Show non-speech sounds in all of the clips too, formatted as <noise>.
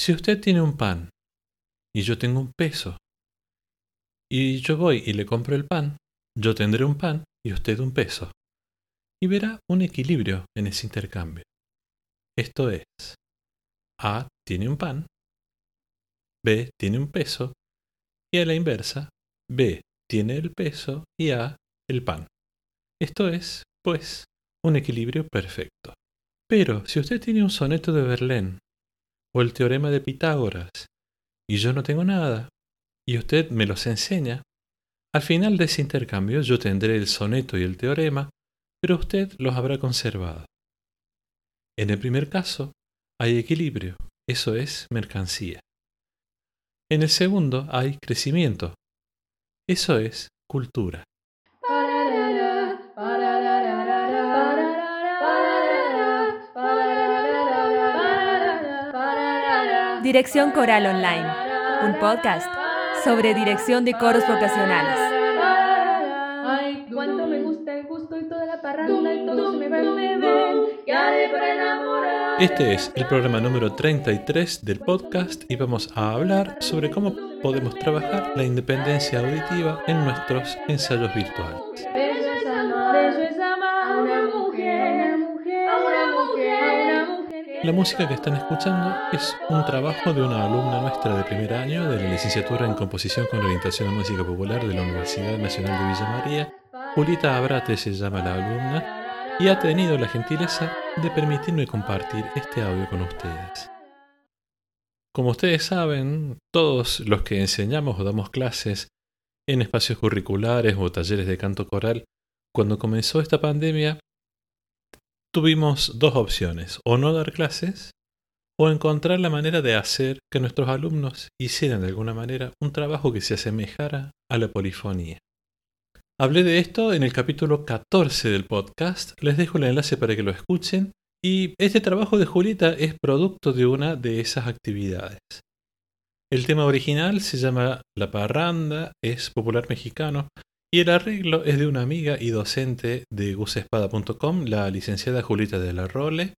Si usted tiene un pan y yo tengo un peso, y yo voy y le compro el pan, yo tendré un pan y usted un peso. Y verá un equilibrio en ese intercambio. Esto es, A tiene un pan, B tiene un peso, y a la inversa, B tiene el peso y A el pan. Esto es, pues, un equilibrio perfecto. Pero si usted tiene un soneto de Verlaine o el teorema de Pitágoras y yo no tengo nada y usted me los enseña, al final de ese intercambio yo tendré el soneto y el teorema, pero usted los habrá conservado. En el primer caso, hay equilibrio, eso es mercancía. En el segundo hay crecimiento, eso es cultura. Dirección Coral Online, un podcast sobre dirección de coros vocacionales. Ay, cuánto me gusta el gusto y toda la parranda y todos me ven, me ven, ¿qué haré para enamorar? Este es el programa número 33 del podcast y vamos a hablar sobre cómo podemos trabajar la independencia auditiva en nuestros ensayos virtuales. La música que están escuchando es un trabajo de una alumna nuestra de primer año de la licenciatura en composición con orientación a música popular de la Universidad Nacional de Villa María. Julita Abrate se llama la alumna y ha tenido la gentileza de permitirme compartir este audio con ustedes. Como ustedes saben, todos los que enseñamos o damos clases en espacios curriculares o talleres de canto coral, cuando comenzó esta pandemia tuvimos dos opciones, o no dar clases, o encontrar la manera de hacer que nuestros alumnos hicieran de alguna manera un trabajo que se asemejara a la polifonía. Hablé de esto en el capítulo 14 del podcast, les dejo el enlace para que lo escuchen, y este trabajo de Julita es producto de una de esas actividades. El tema original se llama La Parranda, es popular mexicano, y el arreglo es de una amiga y docente de gusespada.com, la licenciada Julita de la Role,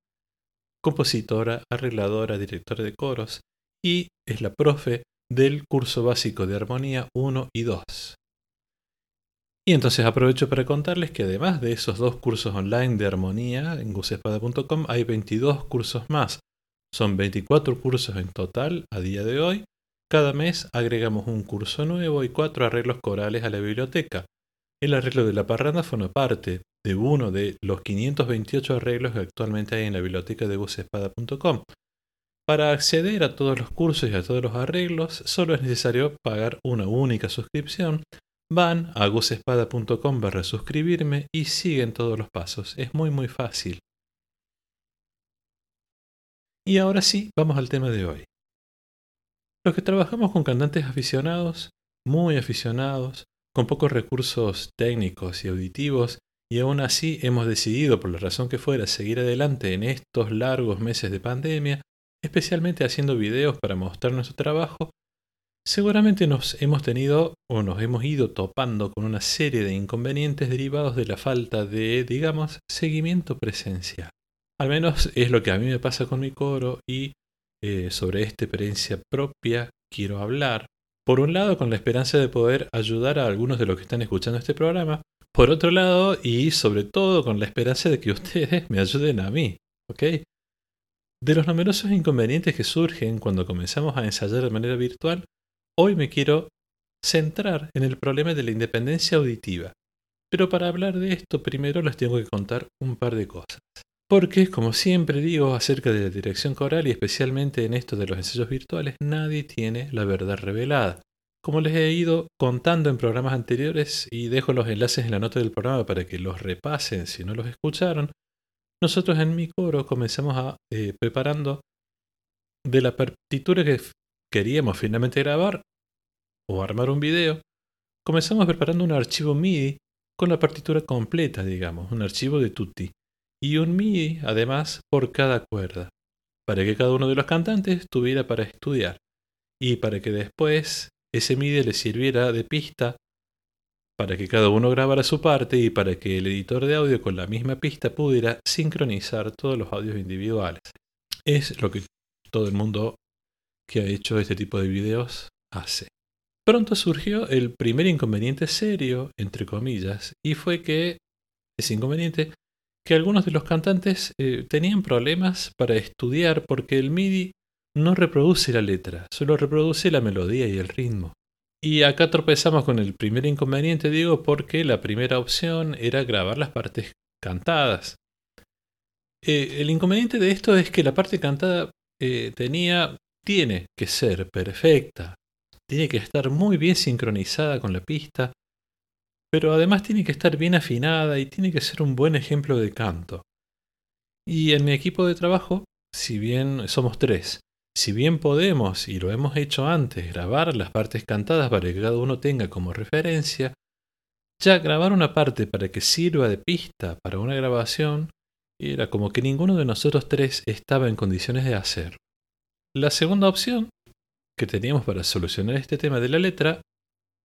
compositora, arregladora, directora de coros, y es la profe del curso básico de armonía 1 y 2. Y entonces aprovecho para contarles que además de esos dos cursos online de armonía en gusespada.com hay 22 cursos más. Son 24 cursos en total a día de hoy cada mes agregamos un curso nuevo y cuatro arreglos corales a la biblioteca. El arreglo de la parranda forma parte de uno de los 528 arreglos que actualmente hay en la biblioteca de gusespada.com. Para acceder a todos los cursos y a todos los arreglos, solo es necesario pagar una única suscripción. Van a gusespada.com para suscribirme y siguen todos los pasos. Es muy muy fácil. Y ahora sí, vamos al tema de hoy. Los que trabajamos con cantantes aficionados, muy aficionados, con pocos recursos técnicos y auditivos, y aún así hemos decidido, por la razón que fuera, seguir adelante en estos largos meses de pandemia, especialmente haciendo videos para mostrar nuestro trabajo, seguramente nos hemos tenido o nos hemos ido topando con una serie de inconvenientes derivados de la falta de, digamos, seguimiento presencial. Al menos es lo que a mí me pasa con mi coro y eh, sobre esta experiencia propia quiero hablar. Por un lado, con la esperanza de poder ayudar a algunos de los que están escuchando este programa. Por otro lado, y sobre todo con la esperanza de que ustedes me ayuden a mí. ¿Ok? De los numerosos inconvenientes que surgen cuando comenzamos a ensayar de manera virtual, hoy me quiero centrar en el problema de la independencia auditiva. Pero para hablar de esto, primero les tengo que contar un par de cosas. Porque, como siempre digo acerca de la dirección coral y especialmente en esto de los ensayos virtuales, nadie tiene la verdad revelada. Como les he ido contando en programas anteriores y dejo los enlaces en la nota del programa para que los repasen si no los escucharon, nosotros en mi coro comenzamos a eh, preparando de la partitura que queríamos finalmente grabar o armar un video, comenzamos preparando un archivo MIDI con la partitura completa, digamos, un archivo de tutti y un MIDI además por cada cuerda, para que cada uno de los cantantes tuviera para estudiar y para que después ese MIDI le sirviera de pista para que cada uno grabara su parte y para que el editor de audio con la misma pista pudiera sincronizar todos los audios individuales. Es lo que todo el mundo que ha hecho este tipo de videos hace. Pronto surgió el primer inconveniente serio, entre comillas, y fue que ese inconveniente que algunos de los cantantes eh, tenían problemas para estudiar porque el MIDI no reproduce la letra, solo reproduce la melodía y el ritmo. Y acá tropezamos con el primer inconveniente, digo, porque la primera opción era grabar las partes cantadas. Eh, el inconveniente de esto es que la parte cantada eh, tenía, tiene que ser perfecta, tiene que estar muy bien sincronizada con la pista, pero además tiene que estar bien afinada y tiene que ser un buen ejemplo de canto. Y en mi equipo de trabajo, si bien somos tres, si bien podemos, y lo hemos hecho antes, grabar las partes cantadas para que cada uno tenga como referencia, ya grabar una parte para que sirva de pista para una grabación era como que ninguno de nosotros tres estaba en condiciones de hacer. La segunda opción que teníamos para solucionar este tema de la letra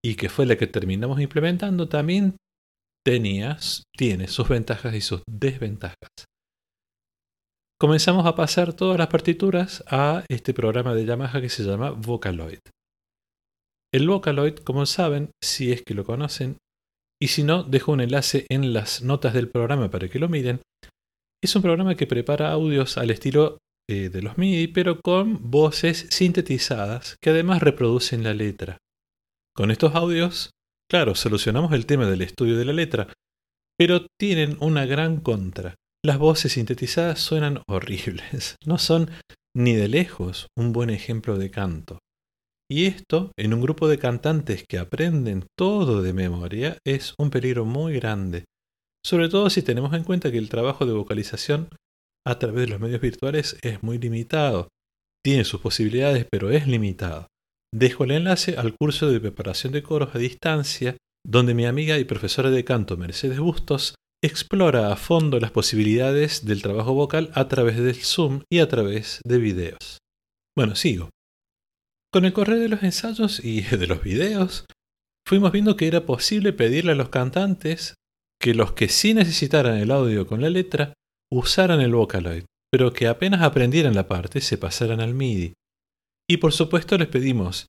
y que fue la que terminamos implementando, también tiene sus ventajas y sus desventajas. Comenzamos a pasar todas las partituras a este programa de Yamaha que se llama Vocaloid. El Vocaloid, como saben, si es que lo conocen, y si no, dejo un enlace en las notas del programa para que lo miren, es un programa que prepara audios al estilo eh, de los MIDI, pero con voces sintetizadas que además reproducen la letra. Con estos audios, claro, solucionamos el tema del estudio de la letra, pero tienen una gran contra. Las voces sintetizadas suenan horribles, no son ni de lejos un buen ejemplo de canto. Y esto, en un grupo de cantantes que aprenden todo de memoria, es un peligro muy grande, sobre todo si tenemos en cuenta que el trabajo de vocalización a través de los medios virtuales es muy limitado. Tiene sus posibilidades, pero es limitado. Dejo el enlace al curso de preparación de coros a distancia, donde mi amiga y profesora de canto Mercedes Bustos explora a fondo las posibilidades del trabajo vocal a través del Zoom y a través de videos. Bueno, sigo. Con el correr de los ensayos y <laughs> de los videos, fuimos viendo que era posible pedirle a los cantantes que los que sí necesitaran el audio con la letra usaran el Vocaloid, pero que apenas aprendieran la parte se pasaran al MIDI. Y por supuesto les pedimos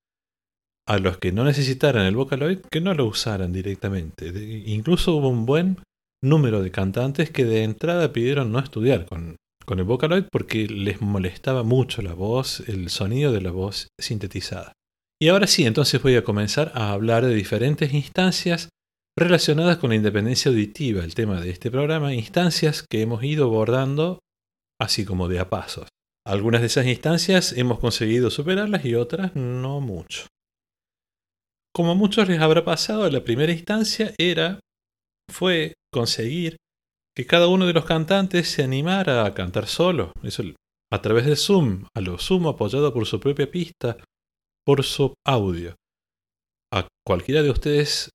a los que no necesitaran el Vocaloid que no lo usaran directamente. incluso hubo un buen número de cantantes que de entrada pidieron no estudiar con, con el Vocaloid porque les molestaba mucho la voz, el sonido de la voz sintetizada. Y ahora sí, entonces voy a comenzar a hablar de diferentes instancias relacionadas con la independencia auditiva, el tema de este programa, instancias que hemos ido abordando así como de a pasos. Algunas de esas instancias hemos conseguido superarlas y otras no mucho. Como a muchos les habrá pasado, la primera instancia era, fue conseguir que cada uno de los cantantes se animara a cantar solo, a través de Zoom, a lo sumo apoyado por su propia pista, por su audio. A cualquiera de ustedes,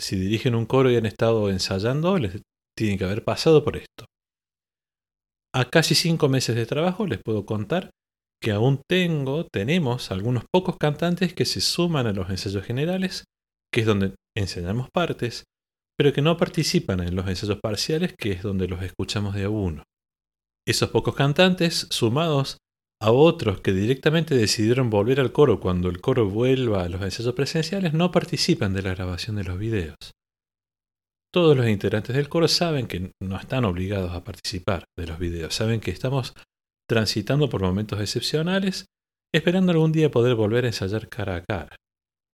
si dirigen un coro y han estado ensayando, les tiene que haber pasado por esto. A casi cinco meses de trabajo les puedo contar que aún tengo, tenemos algunos pocos cantantes que se suman a los ensayos generales, que es donde enseñamos partes, pero que no participan en los ensayos parciales, que es donde los escuchamos de a uno. Esos pocos cantantes, sumados a otros que directamente decidieron volver al coro cuando el coro vuelva a los ensayos presenciales, no participan de la grabación de los videos. Todos los integrantes del coro saben que no están obligados a participar de los videos, saben que estamos transitando por momentos excepcionales, esperando algún día poder volver a ensayar cara a cara.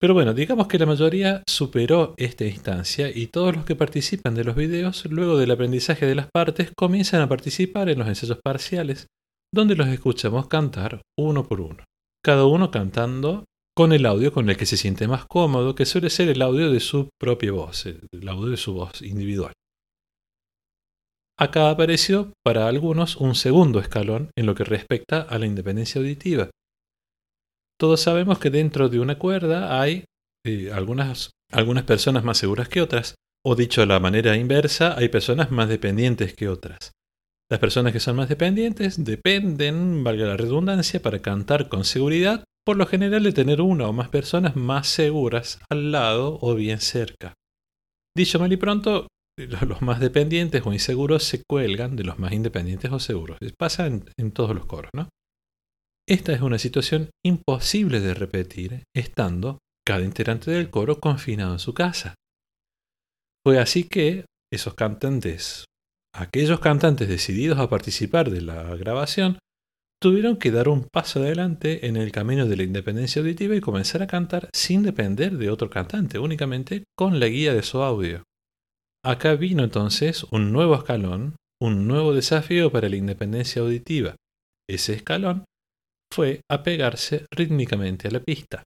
Pero bueno, digamos que la mayoría superó esta instancia y todos los que participan de los videos, luego del aprendizaje de las partes, comienzan a participar en los ensayos parciales, donde los escuchamos cantar uno por uno, cada uno cantando con el audio con el que se siente más cómodo, que suele ser el audio de su propia voz, el audio de su voz individual. Acá apareció para algunos un segundo escalón en lo que respecta a la independencia auditiva. Todos sabemos que dentro de una cuerda hay eh, algunas, algunas personas más seguras que otras, o dicho de la manera inversa, hay personas más dependientes que otras. Las personas que son más dependientes dependen, valga la redundancia, para cantar con seguridad por lo general de tener una o más personas más seguras al lado o bien cerca. Dicho mal y pronto, los más dependientes o inseguros se cuelgan de los más independientes o seguros. Pasa en, todos los coros, ¿no? esta es una situación imposible de repetir estando cada integrante del coro confinado en su casa. Fue así que esos cantantes, aquellos cantantes decididos a participar de la grabación, tuvieron que dar un paso adelante en el camino de la independencia auditiva y comenzar a cantar sin depender de otro cantante, únicamente con la guía de su audio. Acá vino entonces un nuevo escalón, un nuevo desafío para la independencia auditiva. Ese escalón fue apegarse rítmicamente a la pista.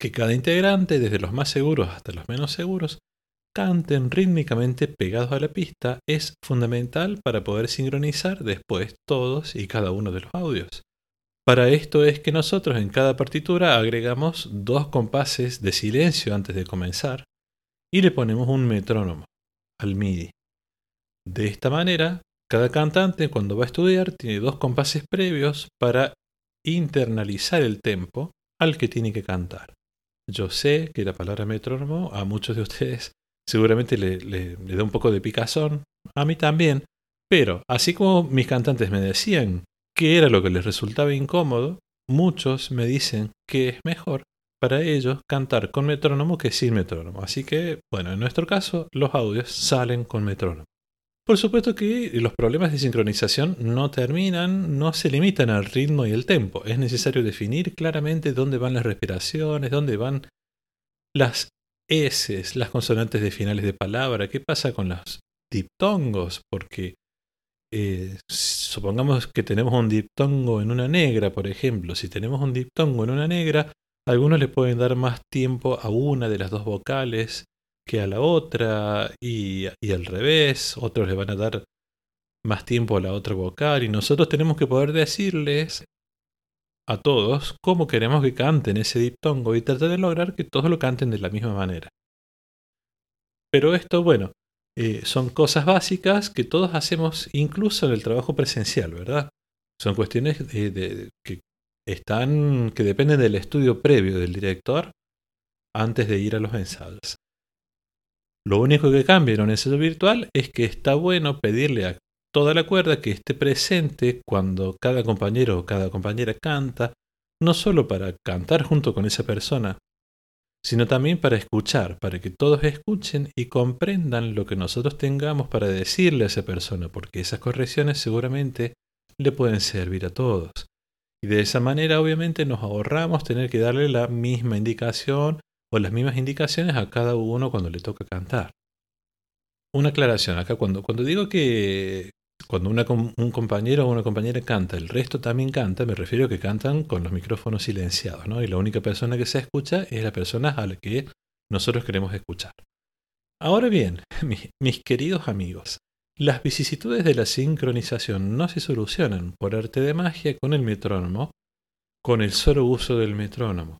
Que cada integrante, desde los más seguros hasta los menos seguros, canten rítmicamente pegados a la pista es fundamental para poder sincronizar después todos y cada uno de los audios. Para esto es que nosotros en cada partitura agregamos dos compases de silencio antes de comenzar y le ponemos un metrónomo al MIDI. De esta manera, cada cantante cuando va a estudiar tiene dos compases previos para internalizar el tempo al que tiene que cantar. Yo sé que la palabra metrónomo a muchos de ustedes seguramente le, da un poco de picazón, a mí también, pero así como mis cantantes me decían que era lo que les resultaba incómodo, muchos me dicen que es mejor para ellos cantar con metrónomo que sin metrónomo. Así que, bueno, en nuestro caso, los audios salen con metrónomo. Por supuesto que los problemas de sincronización no terminan, no se limitan al ritmo y el tempo. Es necesario definir claramente dónde van las respiraciones, dónde van las S, las consonantes de finales de palabra. ¿Qué pasa con los diptongos? Porque eh, supongamos que tenemos un diptongo en una negra, por ejemplo. Si tenemos un diptongo en una negra, algunos le pueden dar más tiempo a una de las dos vocales que a la otra y, al revés, otros le van a dar más tiempo a la otra vocal y nosotros tenemos que poder decirles a todos cómo queremos que canten ese diptongo y tratar de lograr que todos lo canten de la misma manera. Pero esto, bueno, eh, son cosas básicas que todos hacemos incluso en el trabajo presencial, ¿verdad? Son cuestiones que están que dependen del estudio previo del director antes de ir a los ensayos. Lo único que cambia en un ensayo virtual es que está bueno pedirle a toda la cuerda que esté presente cuando cada compañero o cada compañera canta, no solo para cantar junto con esa persona, sino también para escuchar, para que todos escuchen y comprendan lo que nosotros tengamos para decirle a esa persona, porque esas correcciones seguramente le pueden servir a todos. Y de esa manera obviamente nos ahorramos tener que darle la misma indicación o las mismas indicaciones a cada uno cuando le toca cantar. Una aclaración acá, cuando, cuando digo que cuando un compañero o una compañera canta, el resto también canta, me refiero a que cantan con los micrófonos silenciados, ¿no? Y la única persona que se escucha es la persona a la que nosotros queremos escuchar. Ahora bien, <laughs> mis queridos amigos, las vicisitudes de la sincronización no se solucionan por arte de magia con el metrónomo, con el solo uso del metrónomo.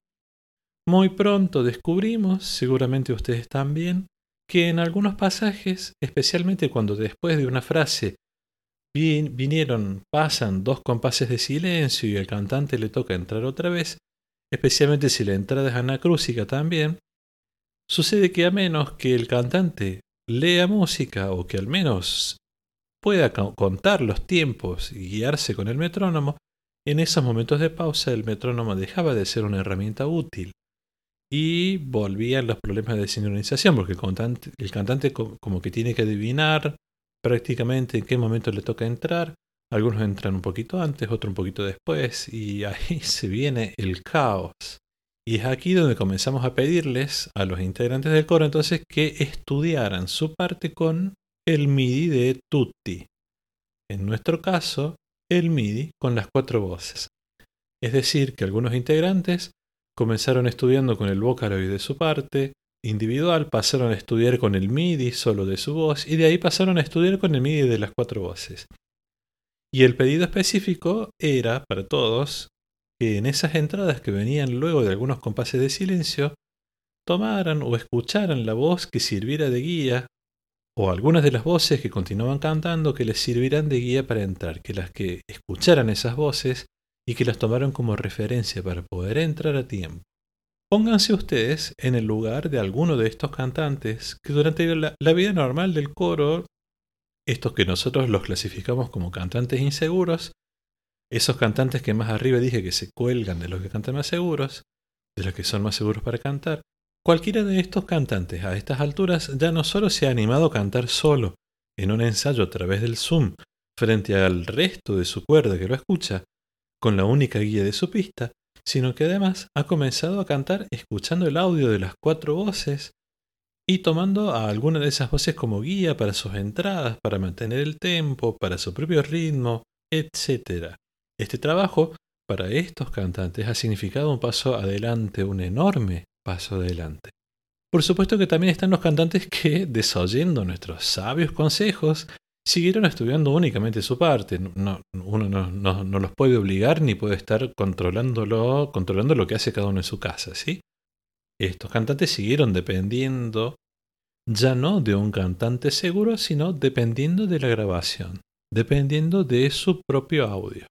Muy pronto descubrimos, seguramente ustedes también, que en algunos pasajes, especialmente cuando después de una frase vinieron, pasan dos compases de silencio y el cantante le toca entrar otra vez, especialmente si la entrada es anacrúsica también, sucede que a menos que el cantante lea música o que al menos pueda contar los tiempos y guiarse con el metrónomo, en esos momentos de pausa el metrónomo dejaba de ser una herramienta útil y volvían los problemas de sincronización, porque el cantante, como que tiene que adivinar prácticamente en qué momento le toca entrar. Algunos entran un poquito antes, otros un poquito después, y ahí <laughs> se viene el caos. Y es aquí donde comenzamos a pedirles a los integrantes del coro entonces que estudiaran su parte con el MIDI de tutti. En nuestro caso, el MIDI con las cuatro voces. Es decir, que algunos integrantes Comenzaron estudiando con el Vocaloid de su parte individual, pasaron a estudiar con el MIDI solo de su voz y de ahí pasaron a estudiar con el MIDI de las cuatro voces. Y el pedido específico era para todos que en esas entradas que venían luego de algunos compases de silencio, tomaran o escucharan la voz que sirviera de guía o algunas de las voces que continuaban cantando que les sirvieran de guía para entrar, que las que escucharan esas voces y que las tomaron como referencia para poder entrar a tiempo. Pónganse ustedes en el lugar de alguno de estos cantantes que durante la, vida normal del coro, estos que nosotros los clasificamos como cantantes inseguros, Esos cantantes que más arriba dije que se cuelgan de los que cantan más seguros, de los que son más seguros para cantar, cualquiera de estos cantantes a estas alturas ya no solo se ha animado a cantar solo en un ensayo a través del Zoom frente al resto de su cuerda que lo escucha, con la única guía de su pista, sino que además ha comenzado a cantar escuchando el audio de las cuatro voces y tomando a alguna de esas voces como guía para sus entradas, para mantener el tempo, para su propio ritmo, etc. Este trabajo para estos cantantes ha significado un paso adelante, un enorme paso adelante. Por supuesto que también están los cantantes que, desoyendo nuestros sabios consejos, siguieron estudiando únicamente su parte. No, uno no, los puede obligar ni puede estar controlándolo, controlando lo que hace cada uno en su casa, ¿sí? Estos cantantes siguieron dependiendo ya no de un cantante seguro, sino dependiendo de la grabación, dependiendo de su propio audio.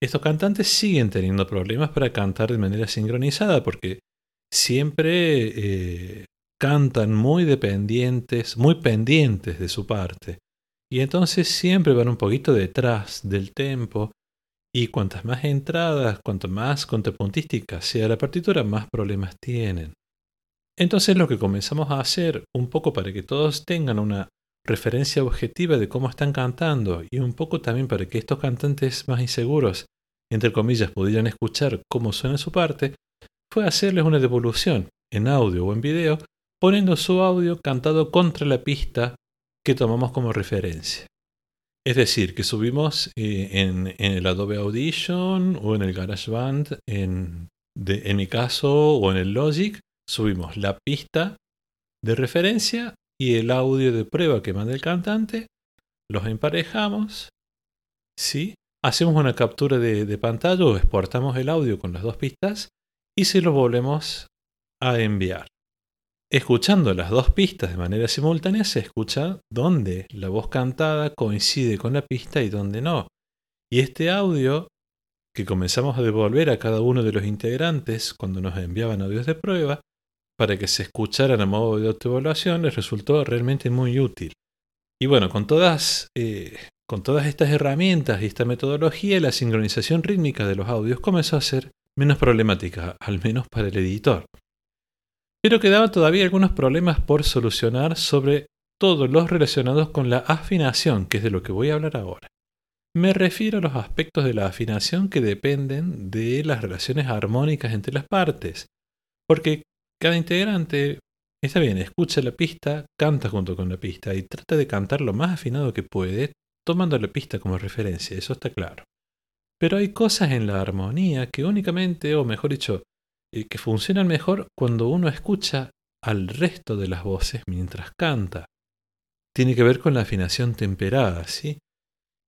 Estos cantantes siguen teniendo problemas para cantar de manera sincronizada porque siempre eh, cantan muy dependientes, muy pendientes de su parte. Y entonces siempre van un poquito detrás del tempo. Y cuantas más entradas, cuanto más contrapuntística sea la partitura, más problemas tienen. Entonces lo que comenzamos a hacer, un poco para que todos tengan una referencia objetiva de cómo están cantando y un poco también para que estos cantantes más inseguros, entre comillas, pudieran escuchar cómo suena su parte, fue hacerles una devolución en audio o en video, poniendo su audio cantado contra la pista que tomamos como referencia. Es decir, que subimos eh, en, el Adobe Audition o en el GarageBand, en, en mi caso, o en el Logic, subimos la pista de referencia y el audio de prueba que manda el cantante, los emparejamos, ¿sí? hacemos una captura de, de, pantalla o exportamos el audio con las dos pistas y se lo volvemos a enviar. Escuchando las dos pistas de manera simultánea se escucha dónde la voz cantada coincide con la pista y dónde no. Y este audio que comenzamos a devolver a cada uno de los integrantes cuando nos enviaban audios de prueba para que se escucharan a modo de autoevaluación les resultó realmente muy útil. Y bueno, con todas, eh, con todas estas herramientas y esta metodología, la sincronización rítmica de los audios comenzó a ser menos problemática, al menos para el editor pero quedaban todavía algunos problemas por solucionar sobre todos los relacionados con la afinación, que es de lo que voy a hablar ahora. Me refiero a los aspectos de la afinación que dependen de las relaciones armónicas entre las partes, porque cada integrante, está bien, escucha la pista, canta junto con la pista y trata de cantar lo más afinado que puede, tomando la pista como referencia, eso está claro. Pero hay cosas en la armonía que únicamente, o mejor dicho, que funcionan mejor cuando uno escucha al resto de las voces mientras canta. Tiene que ver con la afinación temperada, ¿sí?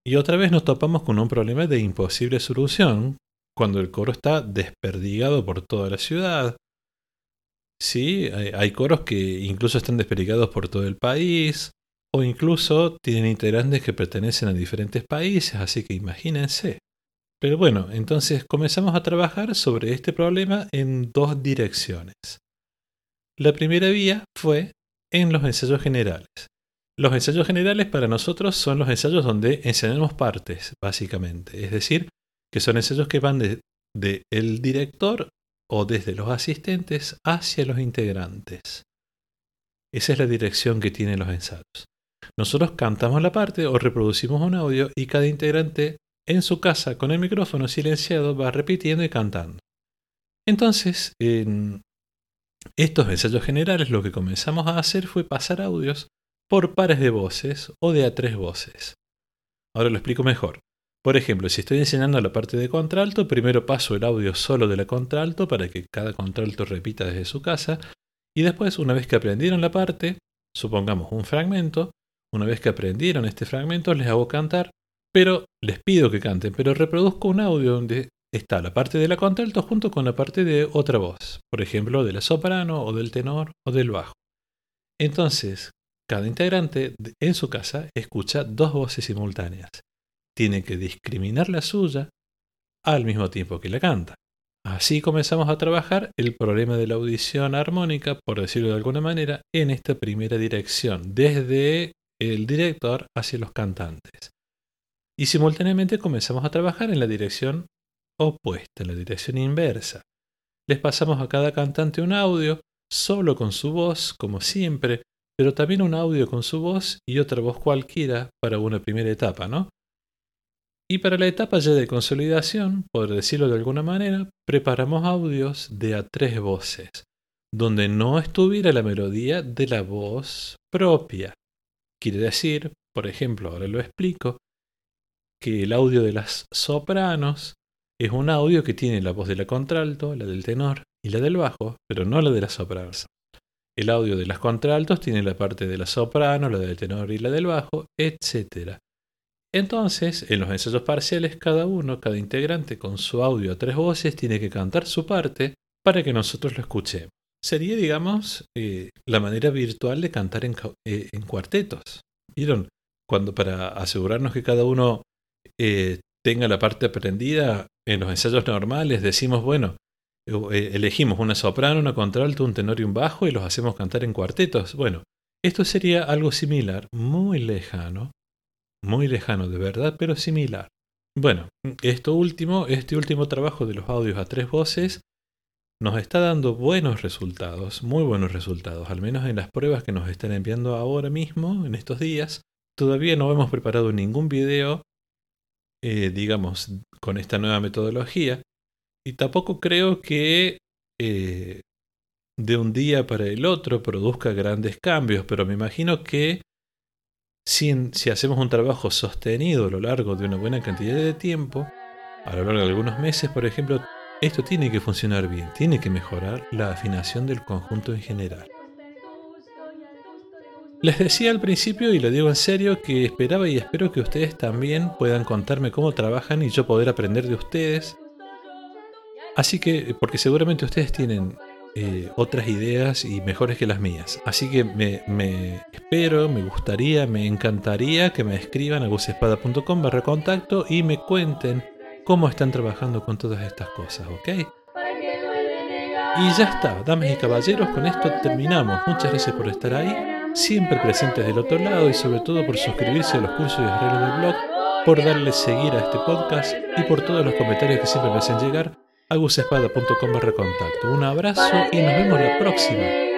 Y otra vez nos topamos con un problema de imposible solución cuando el coro está desperdigado por toda la ciudad. Sí, hay coros que incluso están desperdigados por todo el país, o incluso tienen integrantes que pertenecen a diferentes países, así que imagínense. Pero bueno, entonces comenzamos a trabajar sobre este problema en dos direcciones. La primera vía fue en los ensayos generales. Los ensayos generales para nosotros son los ensayos donde enseñamos partes, básicamente. Es decir, que son ensayos que van de, el director o desde los asistentes hacia los integrantes. Esa es la dirección que tienen los ensayos. Nosotros cantamos la parte o reproducimos un audio y cada integrante en su casa con el micrófono silenciado va repitiendo y cantando. Entonces, en estos ensayos generales lo que comenzamos a hacer fue pasar audios por pares de voces o de a tres voces. Ahora lo explico mejor. Por ejemplo, si estoy enseñando la parte de contralto, primero paso el audio solo de la contralto para que cada contralto repita desde su casa y después, una vez que aprendieron la parte, supongamos un fragmento, una vez que aprendieron este fragmento, les hago cantar pero les pido que canten, pero reproduzco un audio donde está la parte de la contralto junto con la parte de otra voz, por ejemplo, de la soprano o del tenor o del bajo. Entonces, cada integrante en su casa escucha dos voces simultáneas. Tiene que discriminar la suya al mismo tiempo que la canta. Así comenzamos a trabajar el problema de la audición armónica, por decirlo de alguna manera, en esta primera dirección, desde el director hacia los cantantes. Y simultáneamente comenzamos a trabajar en la dirección opuesta, en la dirección inversa. Les pasamos a cada cantante un audio, solo con su voz, como siempre, pero también un audio con su voz y otra voz cualquiera para una primera etapa, ¿no? Y para la etapa ya de consolidación, por decirlo de alguna manera, preparamos audios de a tres voces, donde no estuviera la melodía de la voz propia. Quiere decir, por ejemplo, ahora lo explico, que el audio de las sopranos es un audio que tiene la voz de la contralto, la del tenor y la del bajo, pero no la de las sopranos. El audio de las contraltos tiene la parte de la soprano, la del tenor y la del bajo, etc. Entonces, en los ensayos parciales, cada uno, cada integrante con su audio a tres voces tiene que cantar su parte para que nosotros lo escuchemos. Sería, digamos, eh, la manera virtual de cantar en, eh, en cuartetos. ¿Vieron? Cuando para asegurarnos que cada uno eh, tenga la parte aprendida, en los ensayos normales decimos, bueno, eh, elegimos una soprano, una contralto, un tenor y un bajo y los hacemos cantar en cuartetos. Bueno, esto sería algo similar, muy lejano, muy lejano de verdad, pero similar. Bueno, esto último, este último trabajo de los audios a tres voces nos está dando buenos resultados, muy buenos resultados, al menos en las pruebas que nos están enviando ahora mismo, en estos días. Todavía no hemos preparado ningún video eh, digamos, con esta nueva metodología. Y tampoco creo que eh, de un día para el otro produzca grandes cambios, pero me imagino que si, si hacemos un trabajo sostenido a lo largo de una buena cantidad de tiempo, a lo largo de algunos meses, por ejemplo, esto tiene que funcionar bien, tiene que mejorar la afinación del conjunto en general. Les decía al principio, y lo digo en serio, que esperaba y espero que ustedes también puedan contarme cómo trabajan y yo poder aprender de ustedes. Así que, porque seguramente ustedes tienen eh, otras ideas y mejores que las mías. Así que me, espero, me gustaría, me encantaría que me escriban a gusespada.com barra contacto y me cuenten cómo están trabajando con todas estas cosas, ¿ok? Y ya está, damas y caballeros, con esto terminamos. Muchas gracias por estar ahí siempre presentes del otro lado y sobre todo por suscribirse a los cursos y arreglos del blog, por darle seguir a este podcast y por todos los comentarios que siempre me hacen llegar a gusespada.com barra contacto. Un abrazo y nos vemos la próxima.